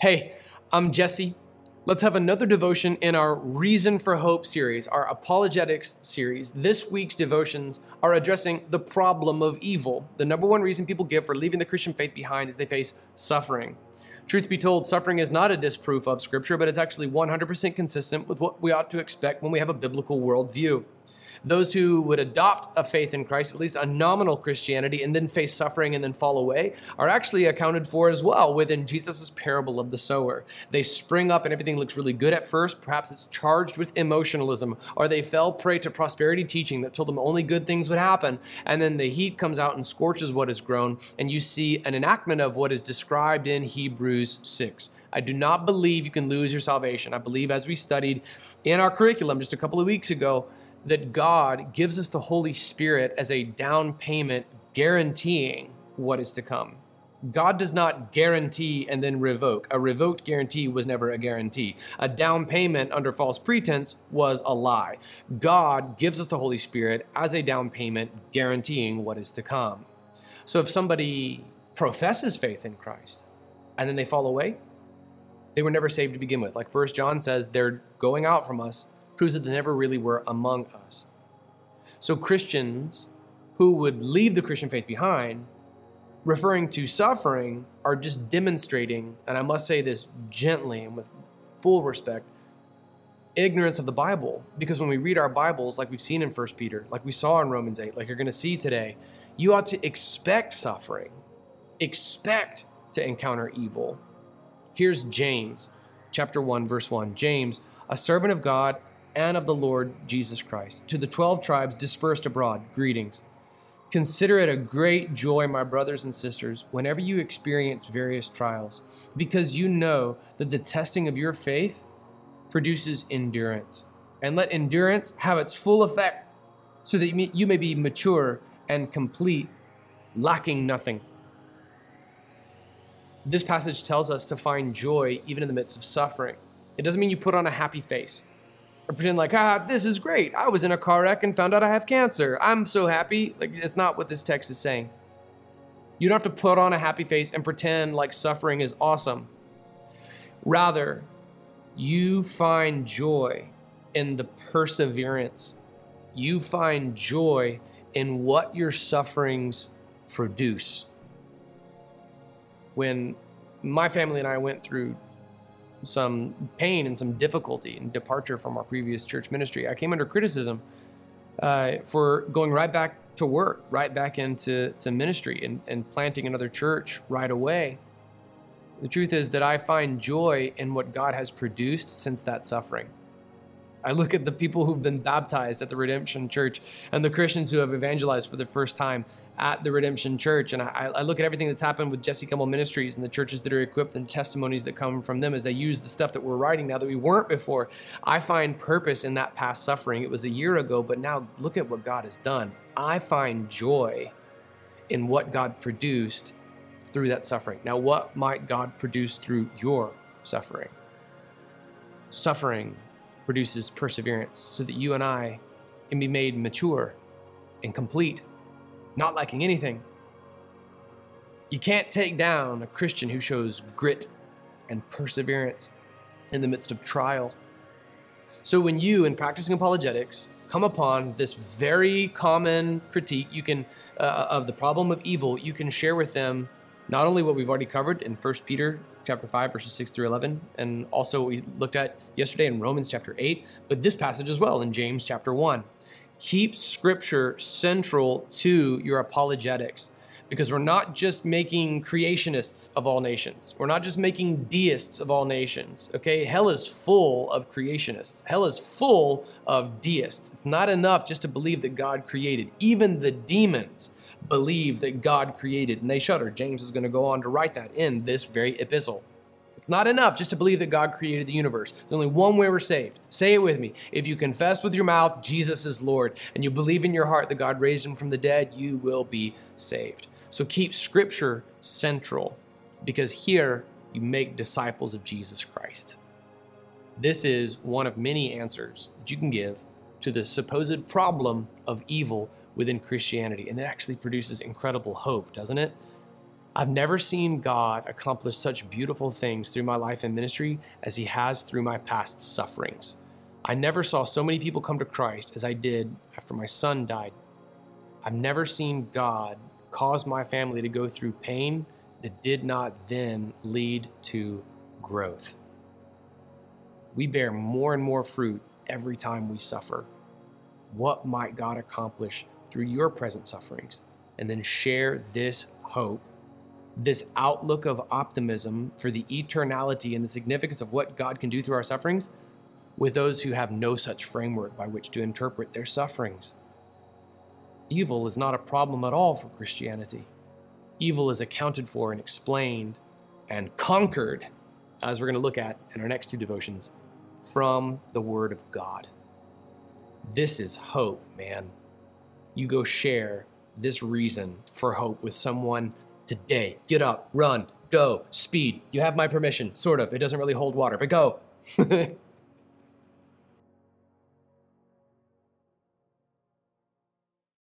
Hey, I'm Jesse. Let's have another devotion in our Reason for Hope series, our apologetics series. This week's devotions are addressing the problem of evil. The number one reason people give for leaving the Christian faith behind is they face suffering. Truth be told, suffering is not a disproof of Scripture, but it's actually 100% consistent with what we ought to expect when we have a biblical worldview. Those who would adopt a faith in Christ, at least a nominal Christianity, and then face suffering and then fall away, are actually accounted for as well within Jesus' parable of the sower. They spring up and everything looks really good at first. Perhaps it's charged with emotionalism, or they fell prey to prosperity teaching that told them only good things would happen. And then the heat comes out and scorches what has grown, and you see an enactment of what is described in Hebrews 6. I do not believe you can lose your salvation. I believe, as we studied in our curriculum just a couple of weeks ago, that God gives us the Holy Spirit as a down payment guaranteeing what is to come. God does not guarantee and then revoke. A revoked guarantee was never a guarantee. A down payment under false pretense was a lie. God gives us the Holy Spirit as a down payment guaranteeing what is to come. So if somebody professes faith in Christ and then they fall away, they were never saved to begin with. Like First John says, they're going out from us proves that they never really were among us. So Christians who would leave the Christian faith behind, referring to suffering, are just demonstrating, and I must say this gently and with full respect, ignorance of the Bible. Because when we read our Bibles, like we've seen in 1 Peter, like we saw in Romans 8, like you're going to see today, you ought to expect suffering, expect to encounter evil. Here's James chapter 1, verse 1. James, a servant of God and of the Lord Jesus Christ. To the 12 tribes dispersed abroad, greetings. Consider it a great joy, my brothers and sisters, whenever you experience various trials, because you know that the testing of your faith produces endurance. And let endurance have its full effect, so that you may be mature and complete, lacking nothing. This passage tells us to find joy even in the midst of suffering. It doesn't mean you put on a happy face or pretend like, ah, this is great. I was in a car wreck and found out I have cancer. I'm so happy. Like, it's not what this text is saying. You don't have to put on a happy face and pretend like suffering is awesome. Rather, you find joy in the perseverance. You find joy in what your sufferings produce. When my family and I went through some pain and some difficulty and departure from our previous church ministry. I came under criticism uh, for going right back to work, right back into to ministry and, and planting another church right away. The truth is that I find joy in what God has produced since that suffering. I look at the people who've been baptized at the Redemption Church and the Christians who have evangelized for the first time at the Redemption Church. And I, I, look at everything that's happened with Jesse Kimmel Ministries and the churches that are equipped and testimonies that come from them as they use the stuff that we're writing now that we weren't before. I find purpose in that past suffering. It was a year ago, but now look at what God has done. I find joy in what God produced through that suffering. Now, what might God produce through your suffering? Suffering produces perseverance so that you and I can be made mature and complete not liking anything. You can't take down a Christian who shows grit and perseverance in the midst of trial. So, when you, in practicing apologetics, come upon this very common critique you can uh, of the problem of evil, you can share with them not only what we've already covered in 1 Peter chapter 5 verses 6 through 11 and also we looked at yesterday in Romans chapter 8, but this passage as well in James chapter 1 keep scripture central to your apologetics because we're not just making creationists of all nations. We're not just making deists of all nations. Okay? Hell is full of creationists. Hell is full of deists. It's not enough just to believe that God created. Even the demons believe that God created and they shudder. James is going to go on to write that in this very epistle. It's not enough just to believe that God created the universe. There's only one way we're saved. Say it with me. If you confess with your mouth Jesus is Lord and you believe in your heart that God raised him from the dead, you will be saved. So keep scripture central because here you make disciples of Jesus Christ. This is one of many answers that you can give to the supposed problem of evil within Christianity. And it actually produces incredible hope, doesn't it? I've never seen God accomplish such beautiful things through my life and ministry as He has through my past sufferings. I never saw so many people come to Christ as I did after my son died. I've never seen God cause my family to go through pain that did not then lead to growth. We bear more and more fruit every time we suffer. What might God accomplish through your present sufferings? And then share this hope, this outlook of optimism for the eternality and the significance of what God can do through our sufferings with those who have no such framework by which to interpret their sufferings. Evil is not a problem at all for Christianity. Evil is accounted for and explained and conquered, as we're going to look at in our next two devotions, from the Word of God. This is hope, man. You go share this reason for hope with someone today. Get up, run, go, speed. You have my permission, sort of. It doesn't really hold water, but go.